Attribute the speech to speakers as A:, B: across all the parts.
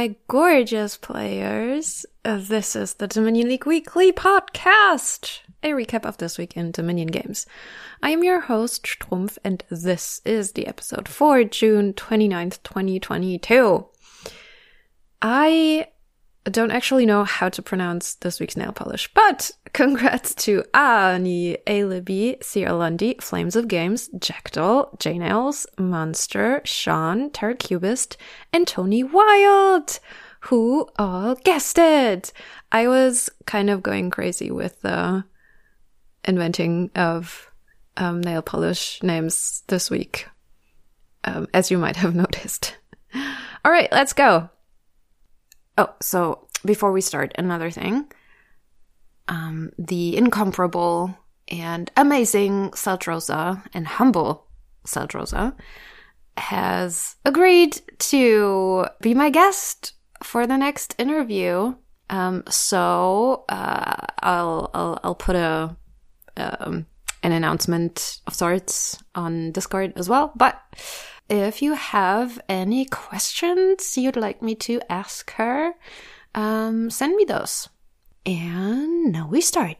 A: my gorgeous players. Uh, this is the Dominion League Weekly Podcast, a recap of this week in Dominion games. I am your host, Strumpf, and this is the episode for June 29th, 2022. I don't actually know how to pronounce this week's nail polish, but congrats to Ani, Alibi, Sierra Lundy, Flames of Games, Jackdaw, J Nails, Monster, Sean, Terracubist, and Tony Wild, who all guessed it. I was kind of going crazy with the inventing of um, nail polish names this week, um, as you might have noticed. All right, let's go. Oh, so before we start, another thing. Um, the incomparable and amazing Saltrosa and humble Saltrosa has agreed to be my guest for the next interview. Um, so uh, I'll, I'll I'll put a um, an announcement of sorts on Discord as well. But if you have any questions you'd like me to ask her, um, send me those. And now we start.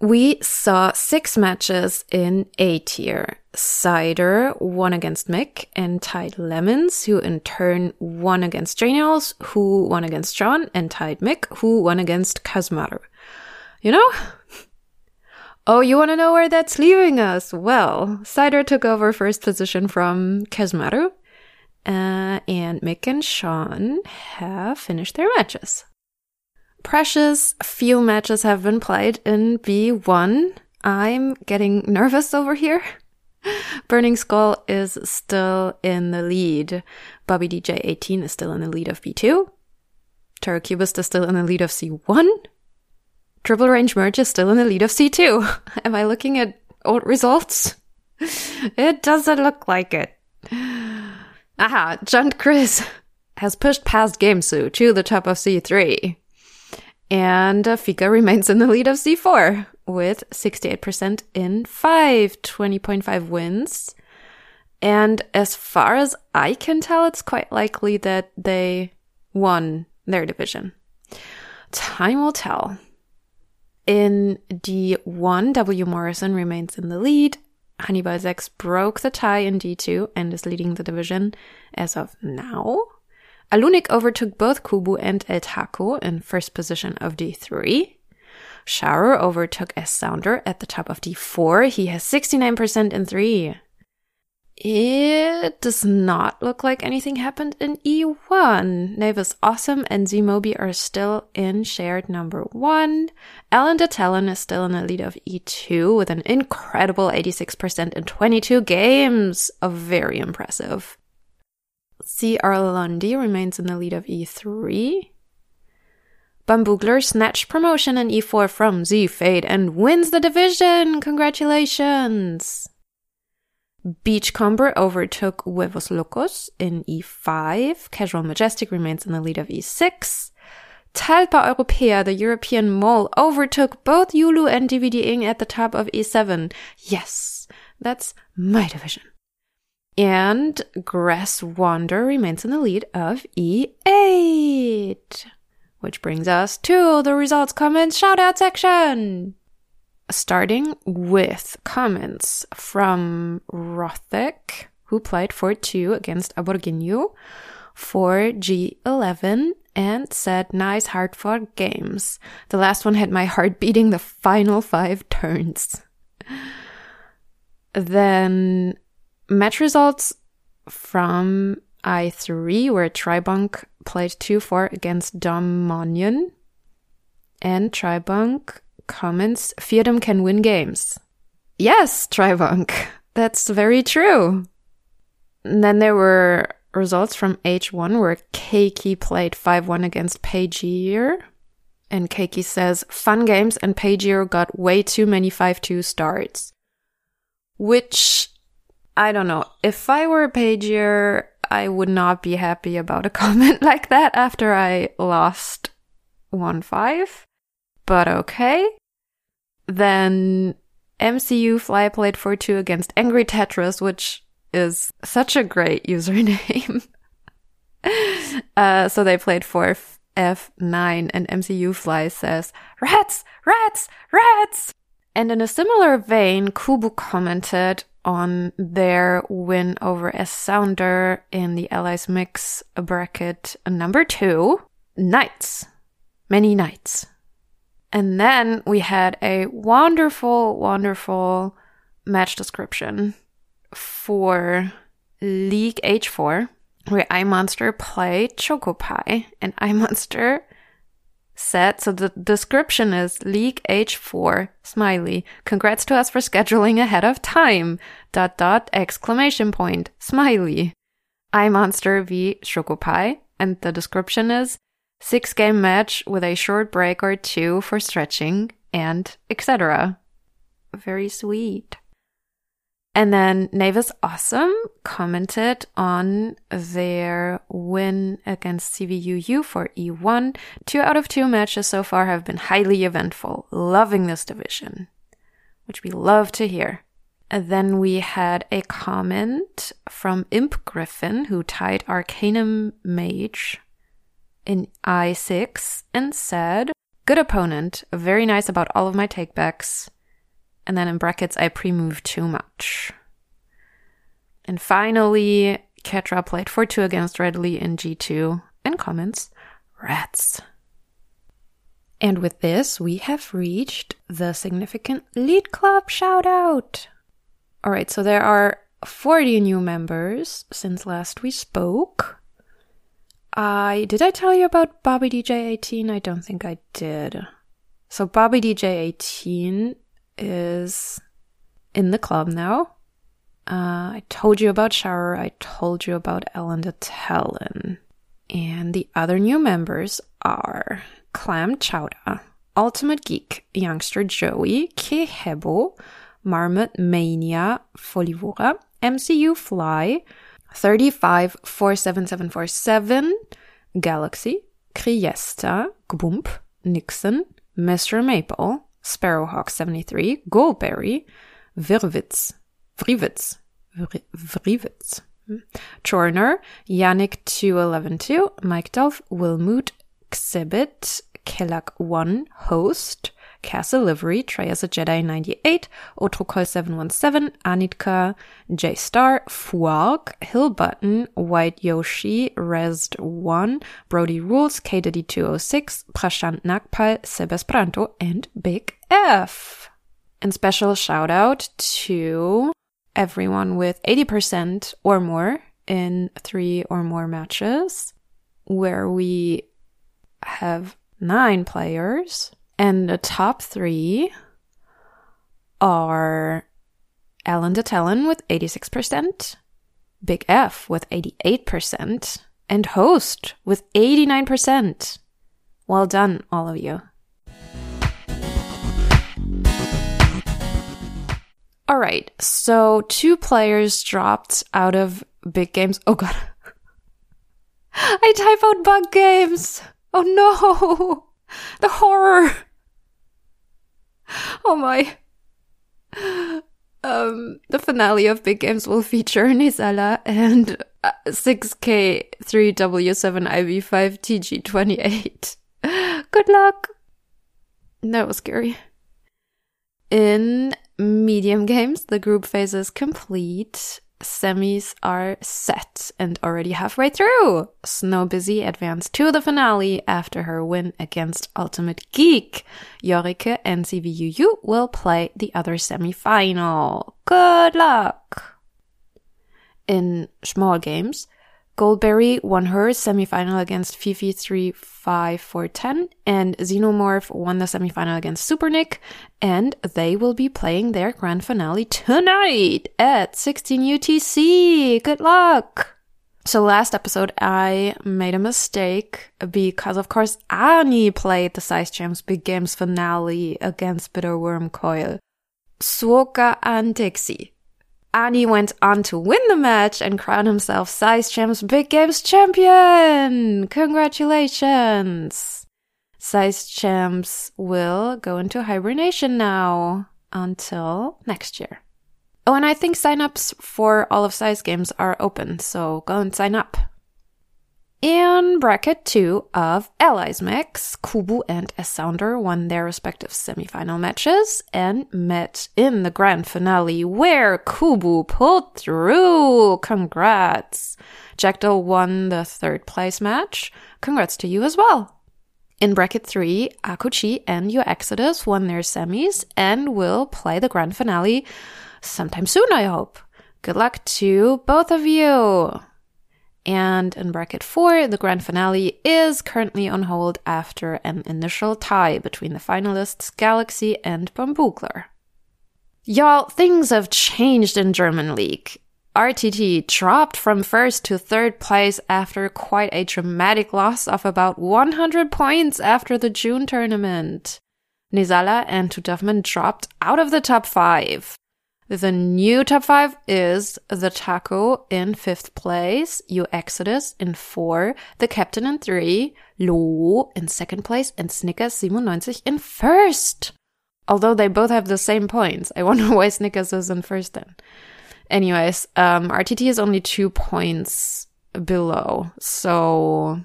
A: We saw six matches in A tier. Cider won against Mick and tied Lemons, who in turn won against Janiels, who won against John and tied Mick, who won against Kazmaru. You know, Oh, you want to know where that's leaving us? Well, Cider took over first position from Kazmaru, uh, and Mick and Sean have finished their matches. Precious few matches have been played in B1. I'm getting nervous over here. Burning Skull is still in the lead. Bobby DJ 18 is still in the lead of B2. Terracubist is still in the lead of C1. Triple Range Merge is still in the lead of C2. Am I looking at old results? It doesn't look like it. Aha, Junt Chris has pushed past Gamesu to the top of C3. And uh, Fika remains in the lead of C4 with 68% in 5, 20.5 wins. And as far as I can tell, it's quite likely that they won their division. Time will tell. In D1, W. Morrison remains in the lead. Hannibal X broke the tie in D2 and is leading the division as of now. Alunik overtook both Kubu and El Taco in first position of D3. Shower overtook S Sounder at the top of D4. He has 69% in 3. It does not look like anything happened in E1. Navis Awesome and Zmobi are still in shared number one. Alan Detalon is still in the lead of E2 with an incredible 86% in 22 games. A very impressive. C.R. Lundy remains in the lead of E3. Bamboogler snatched promotion in E4 from Z Fade and wins the division. Congratulations! Beachcomber overtook Huevos Locos in E5. Casual Majestic remains in the lead of E6. Talpa Europea, the European mole, overtook both Yulu and DVD Ing at the top of E7. Yes, that's my division. And Grass Wander remains in the lead of E8. Which brings us to the results, comments, shoutout section starting with comments from Rothek, who played 4 2 against Aborginho for G11 and said, nice hard fought games. The last one had my heart beating the final five turns. Then match results from I3 where Tribunk played 2-4 against Domonion and Tribunk comments, Feardom can win games. Yes, Tribunk. That's very true. And then there were results from H1 where Keiki played 5-1 against Pagier. And Keiki says, fun games and Pagier got way too many 5-2 starts. Which, I don't know. If I were Pagier, I would not be happy about a comment like that after I lost 1-5 but okay. Then MCU Fly played for two against Angry Tetris, which is such a great username. uh, so they played for F9 and MCU Fly says, Rats, rats, rats. And in a similar vein, Kubu commented on their win over S Sounder in the Allies Mix bracket number two, Knights. Many Knights. And then we had a wonderful, wonderful match description for League H4 where iMonster played Chocopie and iMonster said, so the description is League H4, smiley. Congrats to us for scheduling ahead of time. Dot dot exclamation point, smiley. iMonster v Chocopie. And the description is six game match with a short break or two for stretching and etc. Very sweet. And then Navis Awesome commented on their win against CVUU for E1. Two out of two matches so far have been highly eventful. Loving this division, which we love to hear. And then we had a comment from Imp Griffin, who tied Arcanum Mage in I6 and said, Good opponent, very nice about all of my takebacks and then in brackets, I pre-moved too much. And finally, Ketra played 4-2 against Redley in G2 and comments, rats. And with this, we have reached the significant lead club shout out. All right, so there are 40 new members since last we spoke. I did I tell you about Bobby DJ 18? I don't think I did. So Bobby DJ 18 is in the club now. Uh, I told you about Shower. I told you about Ellen the Talon. And the other new members are Clam Chowda, Ultimate Geek, Youngster Joey, Kehebo, Marmot Mania, Folivora, MCU Fly, 3547747, Galaxy, Kriesta, Gbump, Nixon, Mr. Maple, Sparrowhawk 73, Goldberry, Virwitz, Vrivitz, Vrivitz, hmm. Chorner, Yannick 2112, Mike Dolph, Wilmoot, Xibit, Kellak 1, Host, Castle Livery, Trey as a Jedi 98, Otrokol 717, Anitka, J Star, Fuark, Hill Button, White Yoshi, Resd 1, Brody Rules, KDD 206, Prashant Nagpal, Sebespranto, and Big F. And special shout out to everyone with 80% or more in three or more matches, where we have nine players and the top three are Ellen Talon with 86%, Big F with 88%, and Host with 89%. Well done, all of you. All right, so two players dropped out of big games. Oh god. I type out bug games. Oh no. The horror. Oh my. Um, the finale of Big Games will feature Nizala and 6K3W7IV5TG28. Good luck. That was scary. In medium games, the group phase is complete semis are set and already halfway through. Snow Busy advanced to the finale after her win against Ultimate Geek. Yorike and CVUU will play the other semi-final. Good luck! In small games, Goldberry won her semifinal against Fifi 3 5 4 10, and Xenomorph won the semifinal against Super Nick, and they will be playing their grand finale tonight at 16 UTC. Good luck! So last episode I made a mistake because of course Ani played the Size Champs Big Games finale against Bitter Worm Coil. Swoka and Dixie Ani went on to win the match and crown himself Size Champs Big Games champion. Congratulations. Size Champs will go into hibernation now until next year. Oh, and I think signups for all of Size Games are open, so go and sign up. In bracket two of Allies Mix, Kubu and Sounder won their respective semifinal matches and met in the grand finale where Kubu pulled through. Congrats! Jackdaw won the third place match. Congrats to you as well. In bracket three, Akuchi and Your Exodus won their semis and will play the grand finale sometime soon, I hope. Good luck to both of you. And in bracket four, the grand finale is currently on hold after an initial tie between the finalists Galaxy and Bamboogler. Y'all, things have changed in German League. RTT dropped from first to third place after quite a dramatic loss of about 100 points after the June tournament. Nizala and Tutafman dropped out of the top five. The new top five is the Taco in fifth place, You Exodus in four, the Captain in three, Lo in second place, and Snickers 97 in first. Although they both have the same points. I wonder why Snickers is in first then. Anyways, um, RTT is only two points below. So,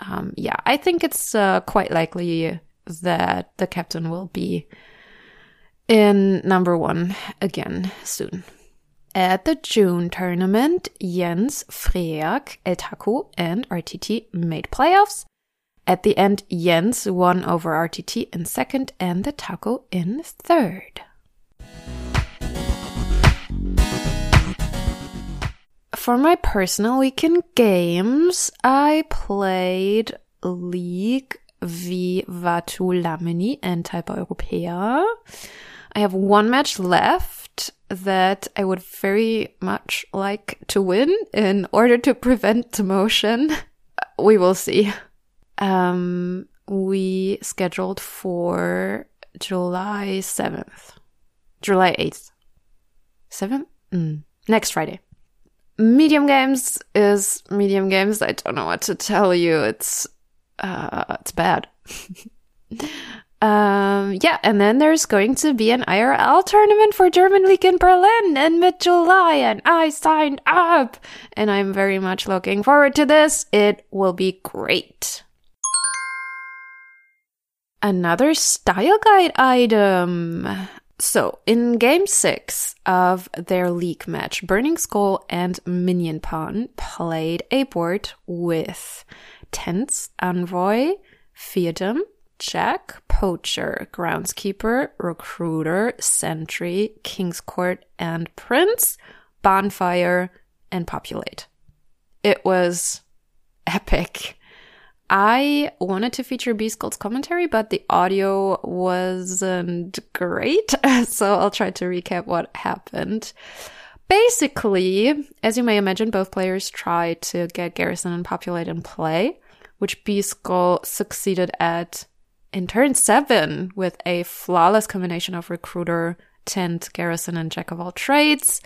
A: um, yeah, I think it's uh, quite likely that the captain will be in number one again soon. At the June tournament, Jens, Freak, El and RTT made playoffs. At the end, Jens won over RTT in second and the Taco in third. For my personal weekend games, I played League v Vatu Lamini and Type Europea. I have one match left that I would very much like to win in order to prevent demotion. We will see. Um, we scheduled for July 7th. July 8th. 7th? Mm. Next Friday. Medium games is medium games. I don't know what to tell you. It's, uh, it's bad. Um, yeah, and then there's going to be an IRL tournament for German League in Berlin in mid July, and I signed up, and I'm very much looking forward to this. It will be great. Another style guide item. So, in game six of their league match, Burning Skull and Minion Pawn played a board with Tense, Envoy, Fiedom, Jack, Poacher, Groundskeeper, Recruiter, Sentry, King's Court, and Prince, Bonfire, and Populate. It was epic. I wanted to feature B commentary, but the audio wasn't great. So I'll try to recap what happened. Basically, as you may imagine, both players tried to get Garrison and Populate in play, which B succeeded at in turn seven with a flawless combination of recruiter, tent, garrison, and jack of all trades.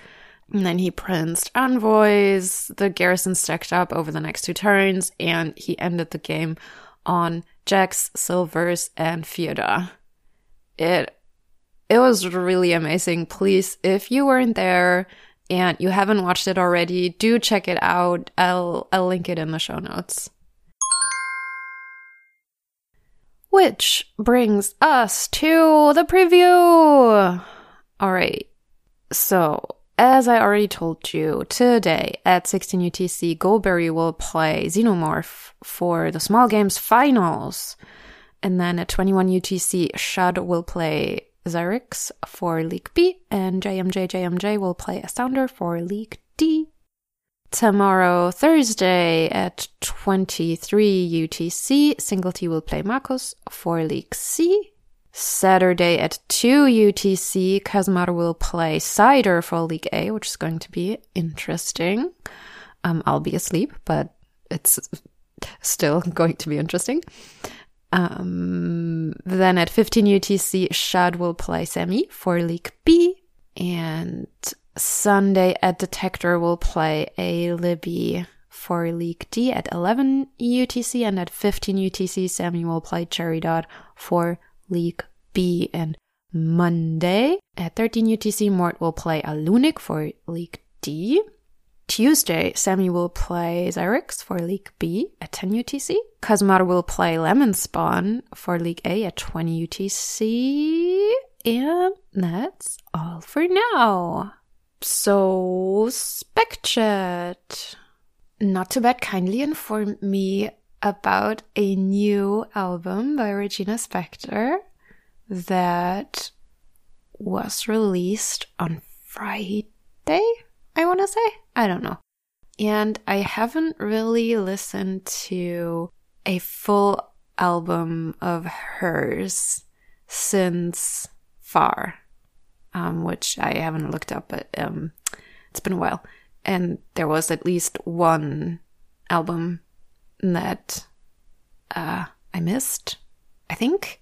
A: And then he printed envoys. The garrison stacked up over the next two turns, and he ended the game on jacks, silvers, and Theodore. It it was really amazing. Please, if you weren't there and you haven't watched it already, do check it out. I'll I'll link it in the show notes. Which brings us to the preview. All right. So, as I already told you, today at 16 UTC, Goldberry will play Xenomorph for the Small Games Finals. And then at 21 UTC, Shad will play Xerix for League B, and JMJ JMJ will play a Sounder for League D. Tomorrow, Thursday at 23 UTC, Singlety will play Marcos for League C. Saturday at 2 UTC, Kazmar will play Cider for League A, which is going to be interesting. Um, I'll be asleep, but it's still going to be interesting. Um, then at 15 UTC, Shad will play Semi for League B. And Sunday at Detector will play a Libby for League D at 11 UTC and at 15 UTC Sammy will play Cherry Dot for League B and Monday at 13 UTC Mort will play a Lunik for League D. Tuesday, Sammy will play Xyrix for League B at 10 UTC. Kazumar will play Lemon Spawn for League A at 20 UTC. And that's all for now. So, SpecChat. Not too bad kindly informed me about a new album by Regina Spektor that was released on Friday, I want to say. I don't know. And I haven't really listened to a full album of hers since Far, um, which I haven't looked up, but um, it's been a while. And there was at least one album that uh, I missed, I think.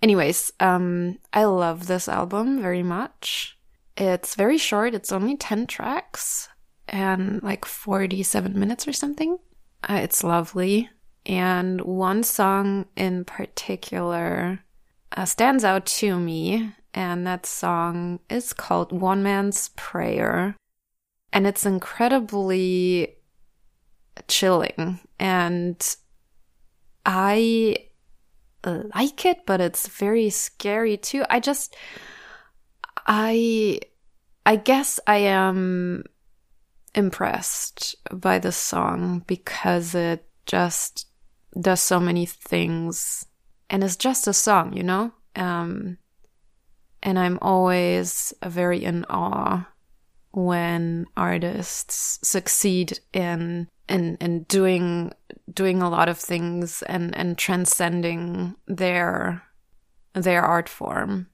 A: Anyways, um, I love this album very much. It's very short, it's only 10 tracks and like 47 minutes or something. Uh, it's lovely. And one song in particular uh, stands out to me, and that song is called One Man's Prayer. And it's incredibly chilling. And I like it, but it's very scary too. I just, I, I guess I am impressed by the song because it just does so many things and it's just a song, you know? Um, and I'm always very in awe when artists succeed in in in doing doing a lot of things and and transcending their their art form.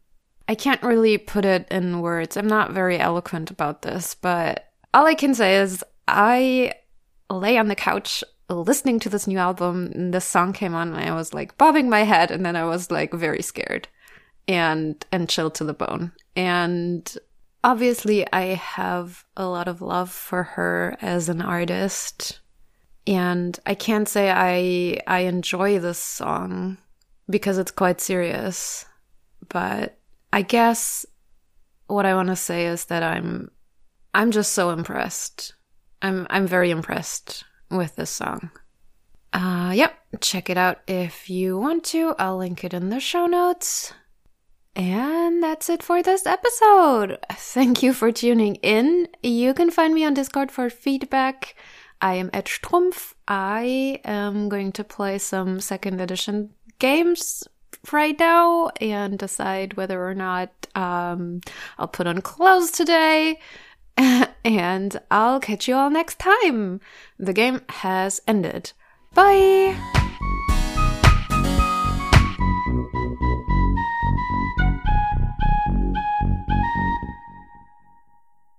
A: I can't really put it in words. I'm not very eloquent about this, but all I can say is I lay on the couch listening to this new album and this song came on and I was like bobbing my head and then I was like very scared and and chilled to the bone. And obviously I have a lot of love for her as an artist and I can't say I I enjoy this song because it's quite serious. But I guess what I want to say is that I'm I'm just so impressed. I'm I'm very impressed with this song. Uh yep, check it out if you want to. I'll link it in the show notes. And that's it for this episode. Thank you for tuning in. You can find me on Discord for feedback. I am at Strumpf. I am going to play some second edition games right now and decide whether or not um, I'll put on clothes today. and I'll catch you all next time. The game has ended. Bye!